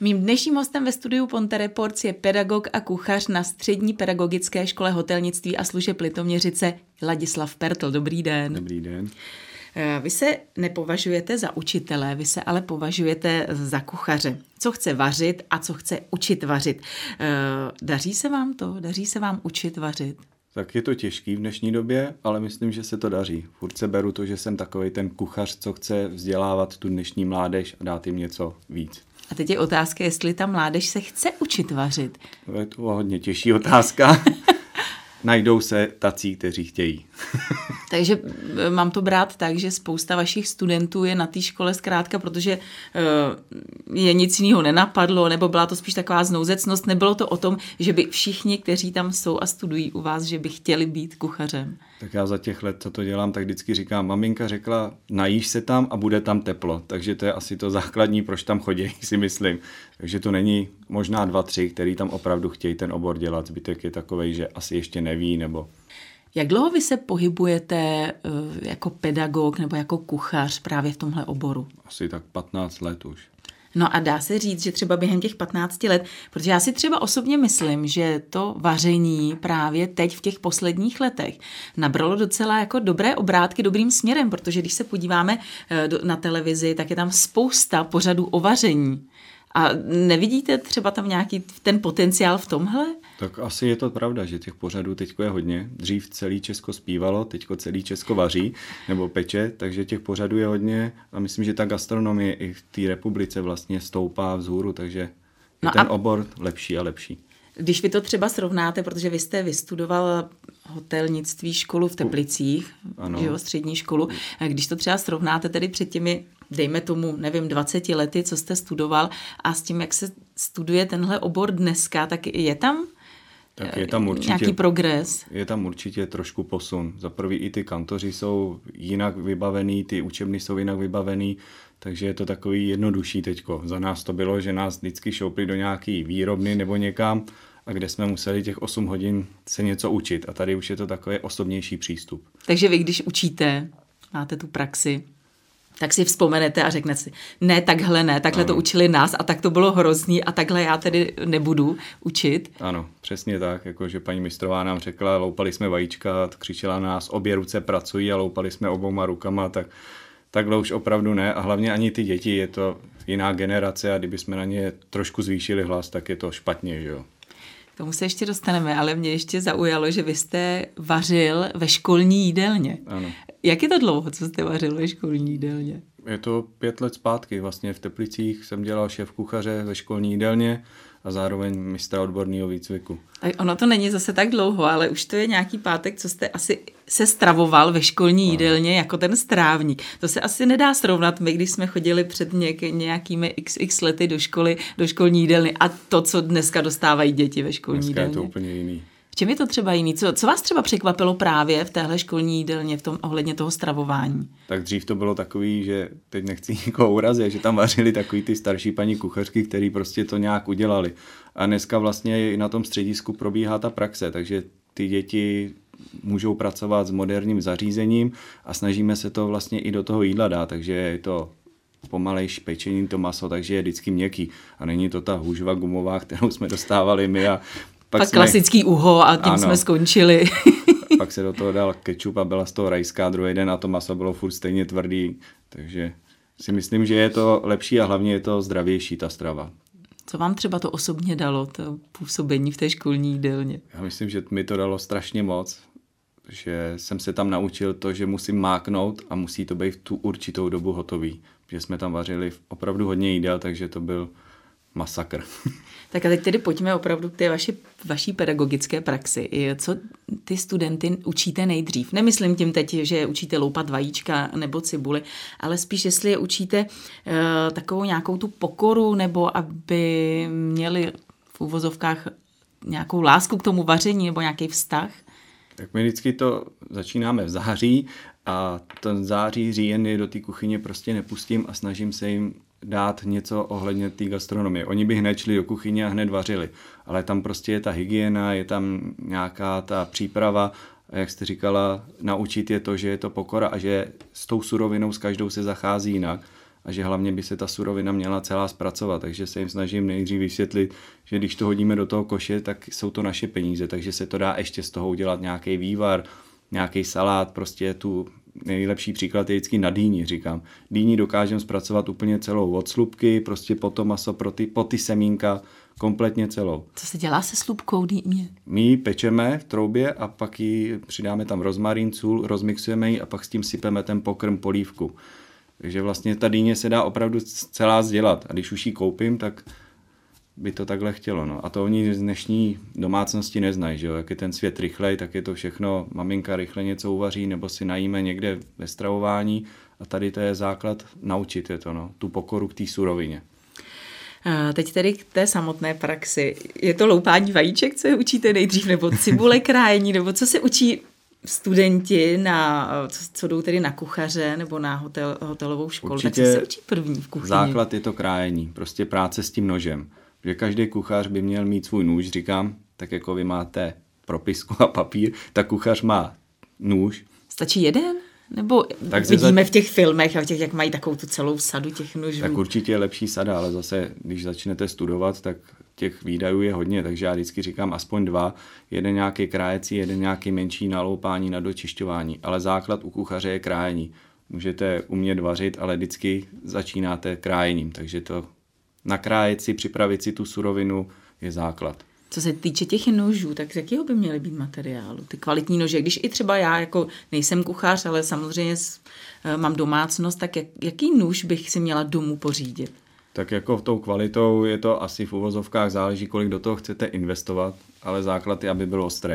Mým dnešním hostem ve studiu Ponte Reports je pedagog a kuchař na střední pedagogické škole hotelnictví a služeb Litoměřice Ladislav Pertl. Dobrý den. Dobrý den. Eh, vy se nepovažujete za učitele, vy se ale považujete za kuchaře. Co chce vařit a co chce učit vařit. Eh, daří se vám to? Daří se vám učit vařit? Tak je to těžký v dnešní době, ale myslím, že se to daří. Furt se beru to, že jsem takový ten kuchař, co chce vzdělávat tu dnešní mládež a dát jim něco víc. A teď je otázka, jestli ta mládež se chce učit vařit. To je to hodně těžší otázka. Najdou se tací, kteří chtějí. Takže e, mám to brát tak, že spousta vašich studentů je na té škole zkrátka, protože e, je nic jiného nenapadlo, nebo byla to spíš taková znouzecnost, nebylo to o tom, že by všichni, kteří tam jsou a studují u vás, že by chtěli být kuchařem. Tak já za těch let, co to dělám, tak vždycky říkám, maminka řekla, najíš se tam a bude tam teplo. Takže to je asi to základní, proč tam chodí, si myslím. Takže to není možná dva, tři, který tam opravdu chtějí ten obor dělat. Zbytek je takový, že asi ještě neví, nebo jak dlouho vy se pohybujete eh, jako pedagog nebo jako kuchař právě v tomhle oboru? Asi tak 15 let už. No a dá se říct, že třeba během těch 15 let, protože já si třeba osobně myslím, že to vaření právě teď v těch posledních letech nabralo docela jako dobré obrátky dobrým směrem, protože když se podíváme eh, na televizi, tak je tam spousta pořadů o vaření. A nevidíte třeba tam nějaký ten potenciál v tomhle? Tak asi je to pravda, že těch pořadů teď je hodně. Dřív celý Česko zpívalo, teď celý Česko vaří nebo peče, takže těch pořadů je hodně a myslím, že ta gastronomie i v té republice vlastně stoupá vzhůru, takže no ten a... obor lepší a lepší. Když vy to třeba srovnáte, protože vy jste vystudoval hotelnictví školu v Teplicích, ano. Že jo, střední školu, když to třeba srovnáte tedy před těmi, dejme tomu, nevím, 20 lety, co jste studoval a s tím, jak se studuje tenhle obor dneska, tak je tam tak je tam určitě, nějaký progres. Je tam určitě trošku posun. Za prvý i ty kantoři jsou jinak vybavený, ty učebny jsou jinak vybavený, takže je to takový jednodušší teďko. Za nás to bylo, že nás vždycky šoupli do nějaký výrobny nebo někam a kde jsme museli těch 8 hodin se něco učit. A tady už je to takový osobnější přístup. Takže vy, když učíte, máte tu praxi, tak si vzpomenete a řeknete si, ne, takhle ne, takhle ano. to učili nás a tak to bylo hrozný a takhle já tedy nebudu učit. Ano, přesně tak, jakože paní mistrová nám řekla, loupali jsme vajíčka, křičela nás, obě ruce pracují a loupali jsme obouma rukama, tak takhle už opravdu ne a hlavně ani ty děti, je to jiná generace a kdyby jsme na ně trošku zvýšili hlas, tak je to špatně, že jo. K tomu se ještě dostaneme, ale mě ještě zaujalo, že vy jste vařil ve školní jídelně. Ano. Jak je to dlouho, co jste vařil ve školní jídelně? Je to pět let zpátky. Vlastně v Teplicích jsem dělal šéf kuchaře ve školní jídelně a zároveň mistra odborného výcviku. Tak ono to není zase tak dlouho, ale už to je nějaký pátek, co jste asi se stravoval ve školní jídelně jako ten strávník. To se asi nedá srovnat my, když jsme chodili před něk, nějakými xx lety do školy, do školní jídelny a to, co dneska dostávají děti ve školní dneska jídelně. je to úplně jiný. Čem je to třeba jiný? Co, co vás třeba překvapilo právě v téhle školní jídelně, v tom ohledně toho stravování? Tak dřív to bylo takový, že teď nechci nikoho urazit, že tam vařili takový ty starší paní kuchařky, který prostě to nějak udělali. A dneska vlastně i na tom středisku probíhá ta praxe, takže ty děti můžou pracovat s moderním zařízením a snažíme se to vlastně i do toho jídla dát, takže je to pomalejší pečení to maso, takže je vždycky měkký. A není to ta hůžva gumová, kterou jsme dostávali my a pak, pak jsme... klasický uho a tím ano. jsme skončili. pak se do toho dal kečup a byla z toho rajská druhý den a to maso bylo furt stejně tvrdý, takže si myslím, že je to lepší a hlavně je to zdravější ta strava. Co vám třeba to osobně dalo, to působení v té školní jídelně? Já myslím, že mi to dalo strašně moc, že jsem se tam naučil to, že musím máknout a musí to být v tu určitou dobu hotový. Že jsme tam vařili opravdu hodně jídel, takže to byl masakr. Tak a teď tedy pojďme opravdu k té vaši, vaší pedagogické praxi. Co ty studenty učíte nejdřív? Nemyslím tím teď, že učíte loupat vajíčka nebo cibuli, ale spíš, jestli je učíte uh, takovou nějakou tu pokoru, nebo aby měli v úvozovkách nějakou lásku k tomu vaření nebo nějaký vztah? Tak my vždycky to začínáme v září a ten září, říjen je do té kuchyně prostě nepustím a snažím se jim dát něco ohledně té gastronomie. Oni by hned šli do kuchyně a hned vařili, ale tam prostě je ta hygiena, je tam nějaká ta příprava a jak jste říkala, naučit je to, že je to pokora a že s tou surovinou s každou se zachází jinak a že hlavně by se ta surovina měla celá zpracovat, takže se jim snažím nejdřív vysvětlit, že když to hodíme do toho koše, tak jsou to naše peníze, takže se to dá ještě z toho udělat nějaký vývar, nějaký salát, prostě tu nejlepší příklad je vždycky na dýni, říkám. Dýni dokážeme zpracovat úplně celou od slupky, prostě po to maso, pro ty, po ty semínka, kompletně celou. Co se dělá se slupkou dýně? My ji pečeme v troubě a pak ji přidáme tam rozmarín, sůl, rozmixujeme ji a pak s tím sypeme ten pokrm, polívku. Takže vlastně ta dýně se dá opravdu celá sdělat a když už ji koupím, tak by to takhle chtělo. No. A to oni z dnešní domácnosti neznají, že jo? jak je ten svět rychlej, tak je to všechno, maminka rychle něco uvaří nebo si najíme někde ve stravování a tady to je základ, naučit je to, no. tu pokoru k té surovině. Teď tedy k té samotné praxi. Je to loupání vajíček, co je učíte nejdřív, nebo cibule krájení, nebo co se učí studenti, na, co, co jdou tedy na kuchaře nebo na hotel, hotelovou školu, Určitě tak co se učí první v kuchyni? Základ je to krájení, prostě práce s tím nožem. Že každý kuchař by měl mít svůj nůž, říkám, tak jako vy máte propisku a papír, tak kuchař má nůž. Stačí jeden? Nebo tak vidíme za... v těch filmech a v těch, jak mají takovou tu celou sadu těch nožů? Tak určitě je lepší sada, ale zase, když začnete studovat, tak těch výdajů je hodně, takže já vždycky říkám aspoň dva, jeden nějaký krájecí, jeden nějaký menší naloupání na dočišťování, ale základ u kuchaře je krájení. Můžete umět vařit, ale vždycky začínáte krájením, takže to nakrájet si, připravit si tu surovinu je základ. Co se týče těch nožů, tak z jakého by měly být materiálu? Ty kvalitní nože, když i třeba já jako nejsem kuchař, ale samozřejmě eh, mám domácnost, tak jak, jaký nůž bych si měla domů pořídit? Tak jako v tou kvalitou je to asi v uvozovkách, záleží, kolik do toho chcete investovat, ale základ je, aby byl ostrý.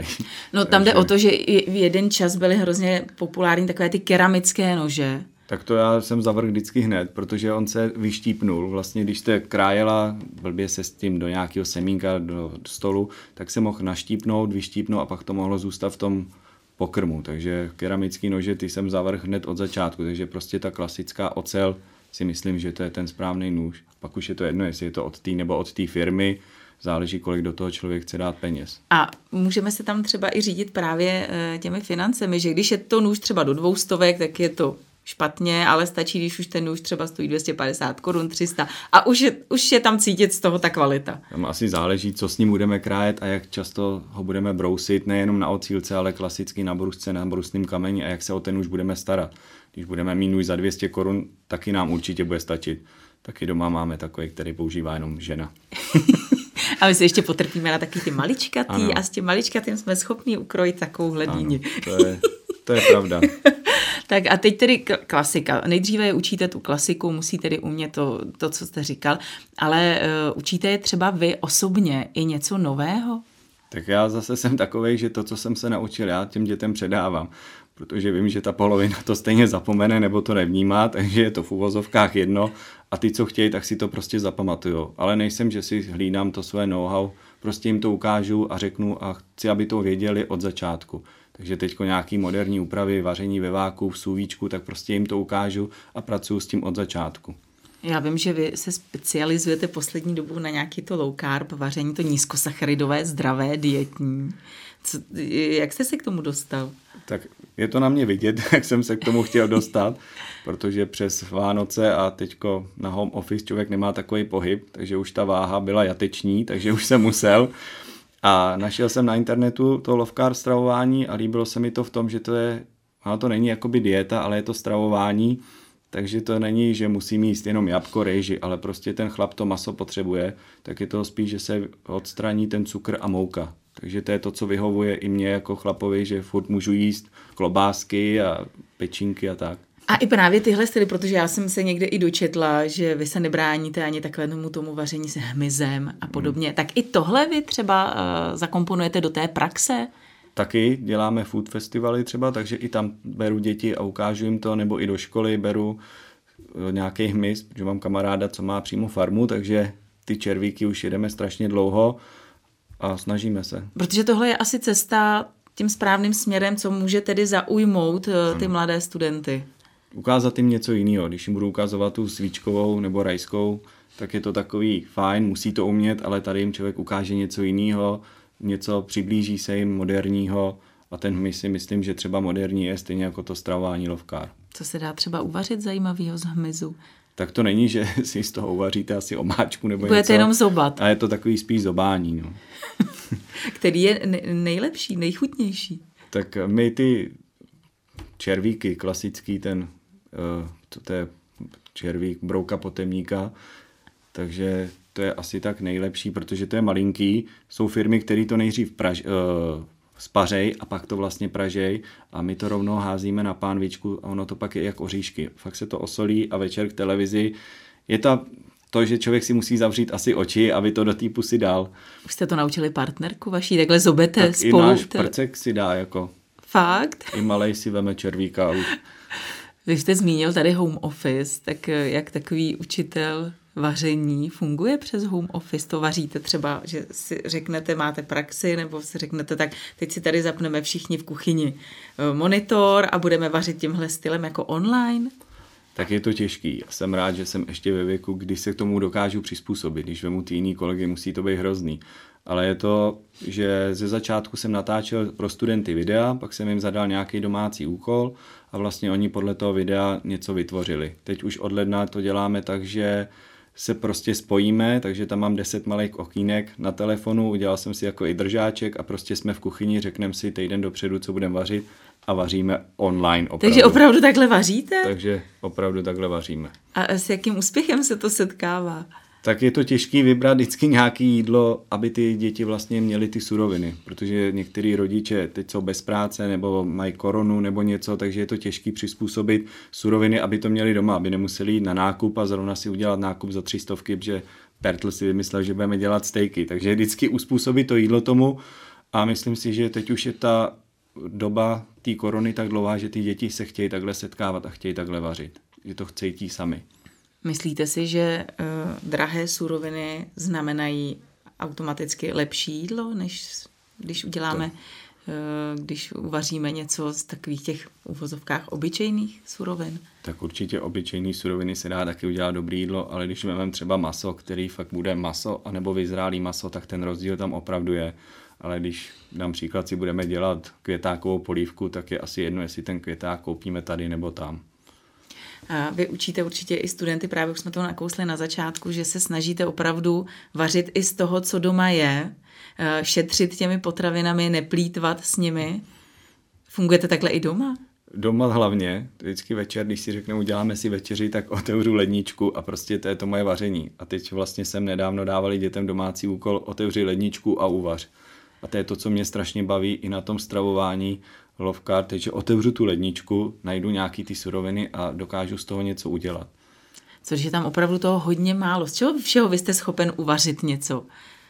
No tam Takže... jde o to, že v jeden čas byly hrozně populární takové ty keramické nože, tak to já jsem zavrhl vždycky hned, protože on se vyštípnul. Vlastně, když jste krájela, blbě se s tím do nějakého semínka, do stolu, tak se mohl naštípnout, vyštípnout a pak to mohlo zůstat v tom pokrmu. Takže keramický nože ty jsem zavrhl hned od začátku, takže prostě ta klasická ocel si myslím, že to je ten správný nůž. Pak už je to jedno, jestli je to od té nebo od té firmy, záleží, kolik do toho člověk chce dát peněz. A můžeme se tam třeba i řídit právě eh, těmi financemi, že když je to nůž třeba do dvou stovek, tak je to špatně, ale stačí, když už ten nůž třeba stojí 250 korun, 300 a už je, už je tam cítit z toho ta kvalita. Tam asi záleží, co s ním budeme krájet a jak často ho budeme brousit, nejenom na ocílce, ale klasicky na brusce, na brusným kameni a jak se o ten nůž budeme starat. Když budeme mít nůž za 200 korun, taky nám určitě bude stačit. Taky doma máme takový, který používá jenom žena. a my se ještě potrpíme na taky ty maličkatý ano. a s tím maličkatým jsme schopni ukrojit takovou hledíně. to je, to je pravda. Tak a teď tedy klasika. Nejdříve je učíte tu klasiku, musí tedy umět to, to co jste říkal, ale uh, učíte je třeba vy osobně i něco nového? Tak já zase jsem takový, že to, co jsem se naučil, já těm dětem předávám protože vím, že ta polovina to stejně zapomene nebo to nevnímá, takže je to v uvozovkách jedno a ty, co chtějí, tak si to prostě zapamatujou. Ale nejsem, že si hlídám to své know-how, prostě jim to ukážu a řeknu a chci, aby to věděli od začátku. Takže teď nějaký moderní úpravy, vaření ve váku, v sůvíčku, tak prostě jim to ukážu a pracuji s tím od začátku. Já vím, že vy se specializujete poslední dobu na nějaký to low carb, vaření, to nízkosacharidové, zdravé, dietní. Co, jak jste se k tomu dostal? Tak je to na mě vidět, jak jsem se k tomu chtěl dostat, protože přes Vánoce a teďko na home office člověk nemá takový pohyb, takže už ta váha byla jateční, takže už jsem musel. A našel jsem na internetu to lovkár stravování a líbilo se mi to v tom, že to je, ono to není jakoby dieta, ale je to stravování, takže to není, že musí jíst jenom jabko, rejži, ale prostě ten chlap to maso potřebuje, tak je to spíš, že se odstraní ten cukr a mouka. Takže to je to, co vyhovuje i mě jako chlapovi, že furt můžu jíst klobásky a pečínky a tak. A i právě tyhle styly, protože já jsem se někde i dočetla, že vy se nebráníte ani takovému tomu vaření se hmyzem a podobně. Hmm. Tak i tohle vy třeba uh, zakomponujete do té praxe? Taky děláme food festivaly třeba, takže i tam beru děti a ukážu jim to, nebo i do školy beru eh, nějaký hmyz, protože mám kamaráda, co má přímo farmu, takže ty červíky už jedeme strašně dlouho a snažíme se. Protože tohle je asi cesta tím správným směrem, co může tedy zaujmout eh, ty ano. mladé studenty. Ukázat jim něco jiného. Když jim budu ukazovat tu svíčkovou nebo rajskou, tak je to takový fajn, musí to umět, ale tady jim člověk ukáže něco jiného, něco přiblíží se jim moderního a ten hmyz si myslím, že třeba moderní je stejně jako to stravování lovkár. Co se dá třeba uvařit zajímavého z hmyzu? tak to není, že si z toho uvaříte asi omáčku nebo Budete něco. jenom zobat. A je to takový spíš zobání. No. Který je nejlepší, nejchutnější. Tak my ty červíky, klasický ten, to, to je červík, brouka potemníka, takže to je asi tak nejlepší, protože to je malinký. Jsou firmy, které to nejdřív praž, uh, spařej a pak to vlastně pražej a my to rovnou házíme na pánvičku a ono to pak je jak oříšky. Fakt se to osolí a večer k televizi je to to, že člověk si musí zavřít asi oči, aby to do té pusy dal. Už jste to naučili partnerku vaší, takhle zobete tak spolu. i náš prcek si dá jako. Fakt? I malej si veme červíka už. Vy jste zmínil tady home office, tak jak takový učitel vaření funguje přes home office? To vaříte třeba, že si řeknete, máte praxi, nebo si řeknete, tak teď si tady zapneme všichni v kuchyni eh, monitor a budeme vařit tímhle stylem jako online? Tak je to těžký. Jsem rád, že jsem ještě ve věku, kdy se k tomu dokážu přizpůsobit. Když vemu ty jiný kolegy, musí to být hrozný. Ale je to, že ze začátku jsem natáčel pro studenty videa, pak jsem jim zadal nějaký domácí úkol a vlastně oni podle toho videa něco vytvořili. Teď už od ledna to děláme tak, že se prostě spojíme, takže tam mám 10 malých okýnek na telefonu, udělal jsem si jako i držáček a prostě jsme v kuchyni, řekneme si týden dopředu, co budeme vařit a vaříme online opravdu. Takže opravdu takhle vaříte? Takže opravdu takhle vaříme. A s jakým úspěchem se to setkává? tak je to těžké vybrat vždycky nějaké jídlo, aby ty děti vlastně měly ty suroviny, protože některý rodiče teď jsou bez práce nebo mají koronu nebo něco, takže je to těžké přizpůsobit suroviny, aby to měli doma, aby nemuseli jít na nákup a zrovna si udělat nákup za tři stovky, protože Pertl si vymyslel, že budeme dělat stejky, takže vždycky uspůsobit to jídlo tomu a myslím si, že teď už je ta doba té korony tak dlouhá, že ty děti se chtějí takhle setkávat a chtějí takhle vařit, že to chcejí sami. Myslíte si, že uh, drahé suroviny znamenají automaticky lepší jídlo, než když uděláme, uh, když uvaříme něco z takových těch uvozovkách obyčejných surovin? Tak určitě obyčejný suroviny se dá taky udělat dobrý jídlo, ale když vezmeme třeba maso, který fakt bude maso, anebo vyzrálý maso, tak ten rozdíl tam opravdu je. Ale když dám příklad, si budeme dělat květákovou polívku, tak je asi jedno, jestli ten květák koupíme tady nebo tam. A vy učíte určitě i studenty, právě už jsme to nakousli na začátku, že se snažíte opravdu vařit i z toho, co doma je, šetřit těmi potravinami, neplítvat s nimi. Fungujete takhle i doma? Doma hlavně, vždycky večer, když si řeknu, uděláme si večeři, tak otevřu ledničku a prostě to je to moje vaření. A teď vlastně jsem nedávno dávali dětem domácí úkol, otevři ledničku a uvař. A to je to, co mě strašně baví i na tom stravování, lovkár, takže otevřu tu ledničku, najdu nějaký ty suroviny a dokážu z toho něco udělat. Což je tam opravdu toho hodně málo. Z čeho všeho vy jste schopen uvařit něco?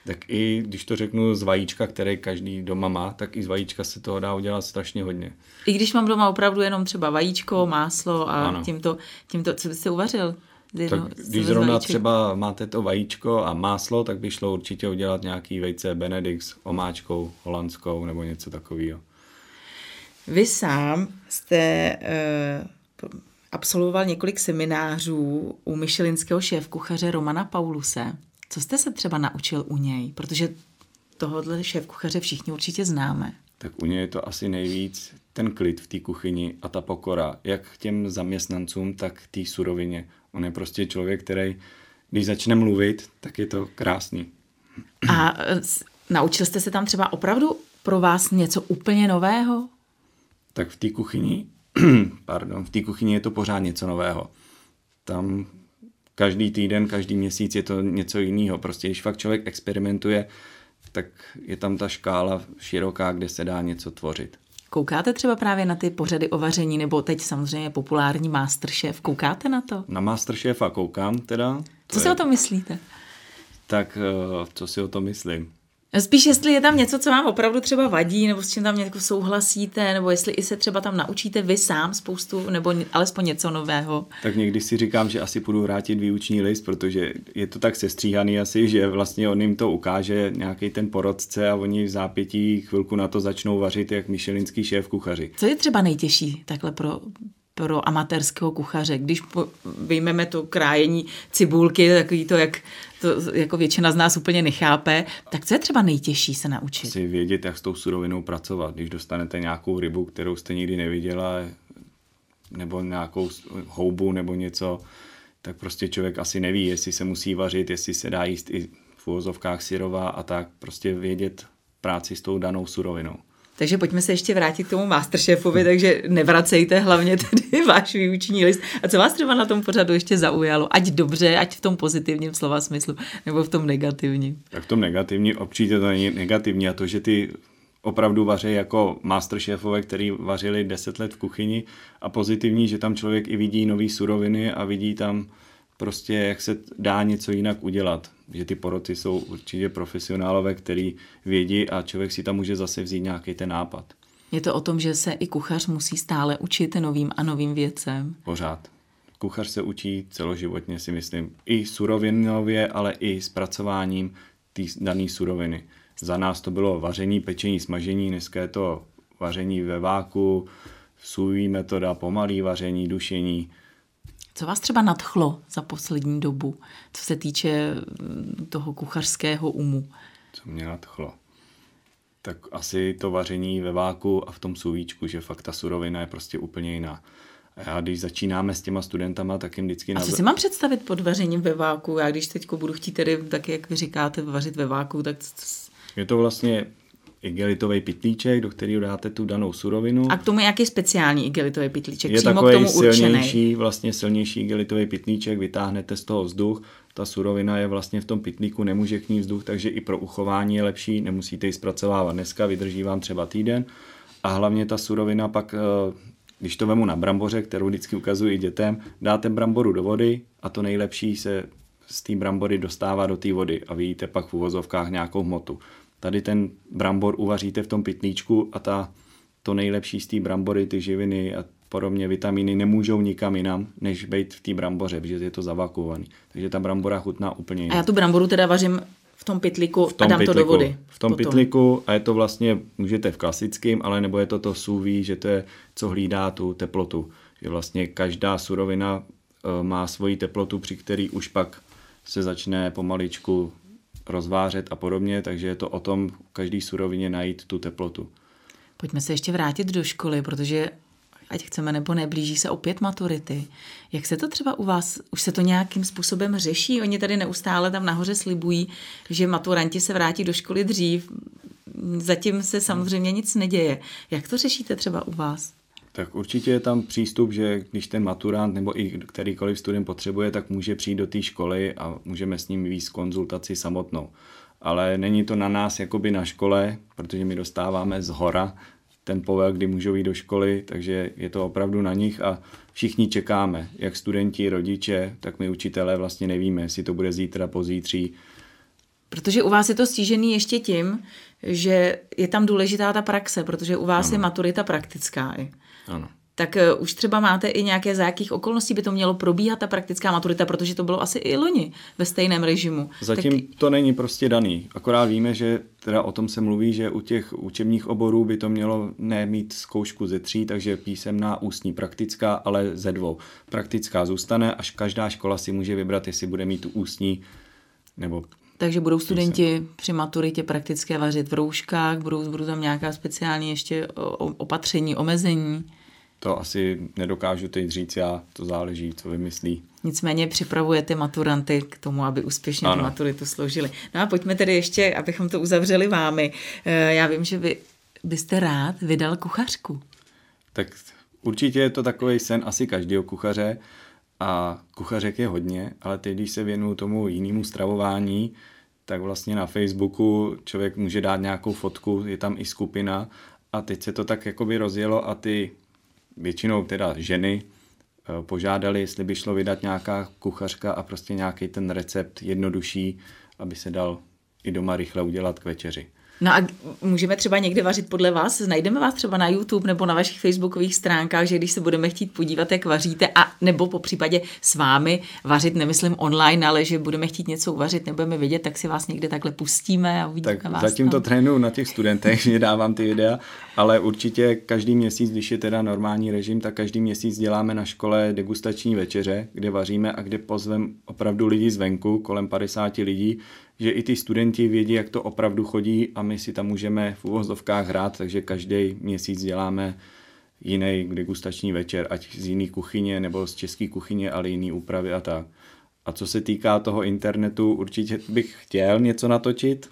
Tak i když to řeknu z vajíčka, které každý doma má, tak i z vajíčka se toho dá udělat strašně hodně. I když mám doma opravdu jenom třeba vajíčko, máslo a tímto, tímto, co byste uvařil? Jedno, tak když zrovna vajíček. třeba máte to vajíčko a máslo, tak by šlo určitě udělat nějaký vejce Benedict s omáčkou holandskou nebo něco takového. Vy sám jste uh, absolvoval několik seminářů u myšelinského šéfkuchaře Romana Pauluse. Co jste se třeba naučil u něj? Protože tohohle šéfkuchaře všichni určitě známe. Tak u něj je to asi nejvíc ten klid v té kuchyni a ta pokora, jak k těm zaměstnancům, tak té surovině. On je prostě člověk, který, když začne mluvit, tak je to krásný. A eh, naučil jste se tam třeba opravdu pro vás něco úplně nového? tak v té kuchyni, pardon, v té kuchyni je to pořád něco nového. Tam každý týden, každý měsíc je to něco jiného. Prostě když fakt člověk experimentuje, tak je tam ta škála široká, kde se dá něco tvořit. Koukáte třeba právě na ty pořady o vaření, nebo teď samozřejmě populární Masterchef, koukáte na to? Na Masterchefa koukám teda. Co si je... o tom myslíte? Tak eh, co si o tom myslím? Spíš jestli je tam něco, co vám opravdu třeba vadí, nebo s čím tam jako souhlasíte, nebo jestli i se třeba tam naučíte vy sám spoustu, nebo alespoň něco nového. Tak někdy si říkám, že asi půjdu vrátit výuční list, protože je to tak sestříhaný asi, že vlastně on jim to ukáže nějaký ten porodce a oni v zápětí chvilku na to začnou vařit jak myšelinský šéf kuchaři. Co je třeba nejtěžší takhle pro pro amatérského kuchaře. Když vyjmeme to krájení cibulky, takový to, jak to jako většina z nás úplně nechápe, tak co je třeba nejtěžší se naučit? Si vědět, jak s tou surovinou pracovat. Když dostanete nějakou rybu, kterou jste nikdy neviděla, nebo nějakou houbu nebo něco, tak prostě člověk asi neví, jestli se musí vařit, jestli se dá jíst i v uvozovkách syrová a tak prostě vědět práci s tou danou surovinou. Takže pojďme se ještě vrátit k tomu Masterchefovi, takže nevracejte hlavně tady váš výuční list. A co vás třeba na tom pořadu ještě zaujalo? Ať dobře, ať v tom pozitivním slova smyslu, nebo v tom negativním. Tak v tom negativním určitě to není negativní a to, že ty opravdu vaří jako masterchefové, který vařili 10 let v kuchyni a pozitivní, že tam člověk i vidí nové suroviny a vidí tam prostě, jak se dá něco jinak udělat. Že ty poroty jsou určitě profesionálové, který vědí a člověk si tam může zase vzít nějaký ten nápad. Je to o tom, že se i kuchař musí stále učit novým a novým věcem. Pořád. Kuchař se učí celoživotně, si myslím. I surovinově, ale i zpracováním té dané suroviny. Za nás to bylo vaření, pečení, smažení, dneska je to vaření ve váku, sůví metoda, pomalý vaření, dušení. Co vás třeba nadchlo za poslední dobu, co se týče mm, toho kuchařského umu? Co mě nadchlo? Tak asi to vaření ve váku a v tom sůvíčku, že fakt ta surovina je prostě úplně jiná. A já když začínáme s těma studentama, tak jim vždycky... A co si mám představit pod vařením ve váku? Já když teď budu chtít tedy, tak jak vy říkáte, vařit ve váku, tak je to vlastně igelitový pitlíček, do kterého dáte tu danou surovinu. A k tomu jaký speciální igelitový pitlíček? Je Přímo takový k tomu silnější, určený. vlastně silnější igelitový pitlíček, vytáhnete z toho vzduch, ta surovina je vlastně v tom pitlíku, nemůže k ní vzduch, takže i pro uchování je lepší, nemusíte ji zpracovávat dneska, vydrží vám třeba týden. A hlavně ta surovina pak, eh, když to vemu na bramboře, kterou vždycky ukazuji dětem, dáte bramboru do vody a to nejlepší se z té brambory dostává do té vody a vidíte pak v uvozovkách nějakou hmotu. Tady ten brambor uvaříte v tom pitlíčku a ta, to nejlepší z té brambory, ty živiny a podobně vitamíny nemůžou nikam jinam, než být v té bramboře, protože je to zavakuovaný. Takže ta brambora chutná úplně jinak. A já tu bramboru teda vařím v tom pitliku v tom a dám pitliku, to do vody. V tom potom. pitliku a je to vlastně, můžete v klasickém, ale nebo je to to sůví, že to je, co hlídá tu teplotu. Že vlastně každá surovina e, má svoji teplotu, při který už pak se začne pomaličku rozvářet a podobně, takže je to o tom každý surovině najít tu teplotu. Pojďme se ještě vrátit do školy, protože ať chceme nebo neblíží se opět maturity. Jak se to třeba u vás, už se to nějakým způsobem řeší? Oni tady neustále tam nahoře slibují, že maturanti se vrátí do školy dřív. Zatím se samozřejmě nic neděje. Jak to řešíte třeba u vás? Tak určitě je tam přístup, že když ten maturant nebo i kterýkoliv student potřebuje, tak může přijít do té školy a můžeme s ním víc konzultaci samotnou. Ale není to na nás jakoby na škole, protože my dostáváme z hora ten povel, kdy můžou jít do školy, takže je to opravdu na nich a všichni čekáme, jak studenti, rodiče, tak my učitelé vlastně nevíme, jestli to bude zítra, pozítří. Protože u vás je to stížený ještě tím, že je tam důležitá ta praxe, protože u vás ano. je maturita praktická. I. Ano. Tak uh, už třeba máte i nějaké, za jakých okolností by to mělo probíhat, ta praktická maturita, protože to bylo asi i loni ve stejném režimu. Zatím tak... to není prostě daný. Akorát víme, že teda o tom se mluví, že u těch učebních oborů by to mělo nemít zkoušku ze tří, takže písemná, ústní, praktická, ale ze dvou. Praktická zůstane, až každá škola si může vybrat, jestli bude mít tu ústní nebo takže budou studenti při maturitě praktické vařit v rouškách, budou, budou tam nějaká speciální ještě opatření, omezení? To asi nedokážu teď říct já, to záleží, co vymyslí. Nicméně připravujete maturanty k tomu, aby úspěšně ano. tu maturitu složili. No a pojďme tedy ještě, abychom to uzavřeli vámi. Eh, já vím, že vy byste rád vydal kuchařku. Tak určitě je to takový sen asi každého kuchaře a kuchařek je hodně, ale teď, když se věnuju tomu jinému stravování, tak vlastně na Facebooku člověk může dát nějakou fotku, je tam i skupina a teď se to tak jakoby rozjelo a ty většinou teda ženy eh, požádali, jestli by šlo vydat nějaká kuchařka a prostě nějaký ten recept jednodušší, aby se dal i doma rychle udělat k večeři. No a můžeme třeba někde vařit podle vás? Najdeme vás třeba na YouTube nebo na vašich facebookových stránkách, že když se budeme chtít podívat, jak vaříte, a nebo po případě s vámi vařit, nemyslím online, ale že budeme chtít něco uvařit, nebudeme vědět, tak si vás někde takhle pustíme a uvidíme tak vás. Zatím tam. to trénuju na těch studentech, že dávám ty videa, ale určitě každý měsíc, když je teda normální režim, tak každý měsíc děláme na škole degustační večeře, kde vaříme a kde pozvem opravdu lidi zvenku, kolem 50 lidí, že i ty studenti vědí, jak to opravdu chodí a my si tam můžeme v uvozovkách hrát, takže každý měsíc děláme jiný degustační večer, ať z jiný kuchyně nebo z české kuchyně, ale jiný úpravy a tak. A co se týká toho internetu, určitě bych chtěl něco natočit,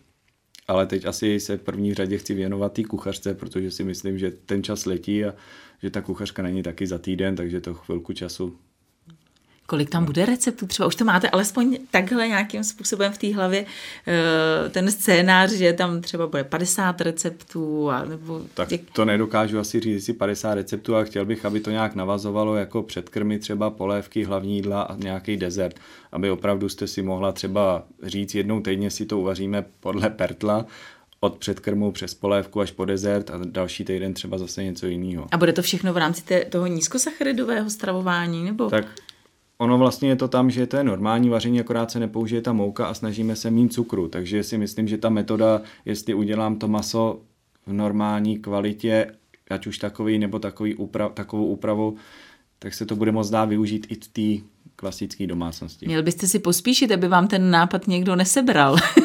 ale teď asi se v první řadě chci věnovat té kuchařce, protože si myslím, že ten čas letí a že ta kuchařka není taky za týden, takže to chvilku času Kolik tam bude receptů? Třeba už to máte alespoň takhle nějakým způsobem v té hlavě eh, ten scénář, že tam třeba bude 50 receptů? A nebo tak to nedokážu asi říct si 50 receptů, ale chtěl bych, aby to nějak navazovalo jako předkrmy, třeba polévky, hlavní jídla a nějaký dezert. Aby opravdu jste si mohla třeba říct jednou týdně si to uvaříme podle pertla, od předkrmu přes polévku až po dezert a další týden třeba zase něco jiného. A bude to všechno v rámci té, toho nízkosacharidového stravování? Nebo? Tak ono vlastně je to tam, že to je normální vaření, akorát se nepoužije ta mouka a snažíme se mít cukru. Takže si myslím, že ta metoda, jestli udělám to maso v normální kvalitě, ať už takový nebo takový úprav, takovou úpravu, tak se to bude moc dá využít i v té klasické domácnosti. Měl byste si pospíšit, aby vám ten nápad někdo nesebral.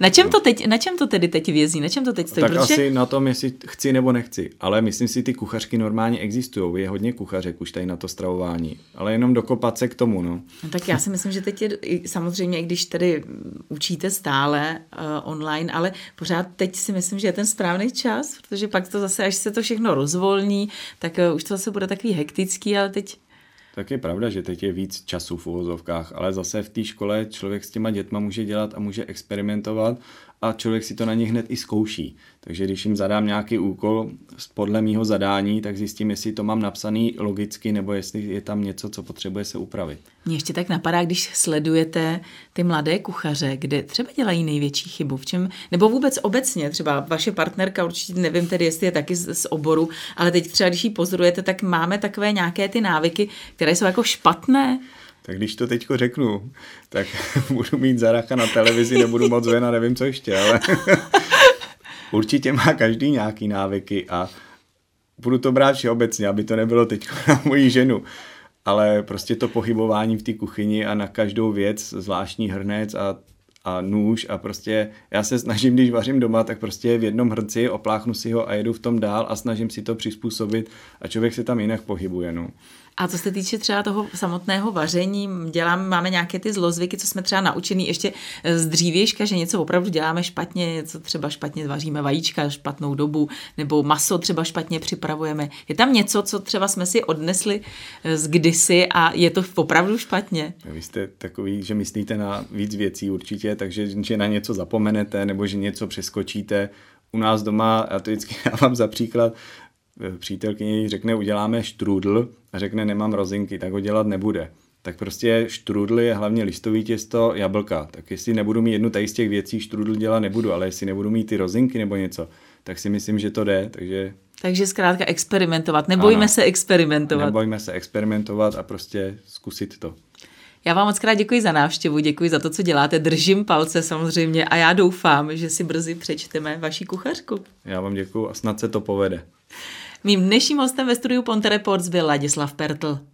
Na čem, to teď, na čem to tedy teď vězí? Na čem to teď stojí? Tak Protože... asi na tom, jestli chci nebo nechci. Ale myslím si, ty kuchařky normálně existují. Je hodně kuchařek už tady na to stravování. Ale jenom dokopat se k tomu. No. no tak já si myslím, že teď je samozřejmě, i když tedy učíte stále uh, online, ale pořád teď si myslím, že je ten správný čas, protože pak to zase, až se to všechno rozvolní, tak uh, už to zase bude takový hektický, ale teď tak je pravda, že teď je víc času v uvozovkách, ale zase v té škole člověk s těma dětma může dělat a může experimentovat a člověk si to na ně hned i zkouší. Takže když jim zadám nějaký úkol podle mýho zadání, tak zjistím, jestli to mám napsaný logicky nebo jestli je tam něco, co potřebuje se upravit. Mně ještě tak napadá, když sledujete ty mladé kuchaře, kde třeba dělají největší chybu, v čem, nebo vůbec obecně, třeba vaše partnerka, určitě nevím tedy, jestli je taky z, z oboru, ale teď třeba, když ji pozorujete, tak máme takové nějaké ty návyky, které jsou jako špatné. Tak když to teďko řeknu, tak budu mít zaracha na televizi, nebudu moc ven a nevím co ještě, ale určitě má každý nějaký návyky a budu to brát všeobecně, aby to nebylo teď na moji ženu. Ale prostě to pohybování v té kuchyni a na každou věc zvláštní hrnec a a nůž a prostě já se snažím, když vařím doma, tak prostě v jednom hrnci opláchnu si ho a jedu v tom dál a snažím si to přizpůsobit a člověk se tam jinak pohybuje. No. A co se týče třeba toho samotného vaření, dělám, máme nějaké ty zlozvyky, co jsme třeba naučený ještě z dřívějška, že něco opravdu děláme špatně, něco třeba špatně vaříme vajíčka špatnou dobu, nebo maso třeba špatně připravujeme. Je tam něco, co třeba jsme si odnesli z kdysi a je to opravdu špatně? Vy jste takový, že myslíte na víc věcí určitě, takže že na něco zapomenete nebo že něco přeskočíte. U nás doma, já to vždycky dávám za příklad, Eh, přítelkyně řekne, uděláme štrůdl a řekne, nemám rozinky, tak ho dělat nebude. Tak prostě štrůdl je hlavně listový těsto, jablka. Tak jestli nebudu mít jednu tady z těch věcí, štrůdl dělat nebudu, ale jestli nebudu mít ty rozinky nebo něco, tak si myslím, že to jde. Takže takže zkrátka experimentovat. Nebojme ano, se experimentovat. Nebojme se experimentovat a prostě zkusit to. Já vám moc krát děkuji za návštěvu, děkuji za to, co děláte. Držím palce samozřejmě a já doufám, že si brzy přečteme vaši kuchařku. Já vám děkuji a snad se to povede. Mým dnešním hostem ve studiu Ponte Reports byl Ladislav Pertl.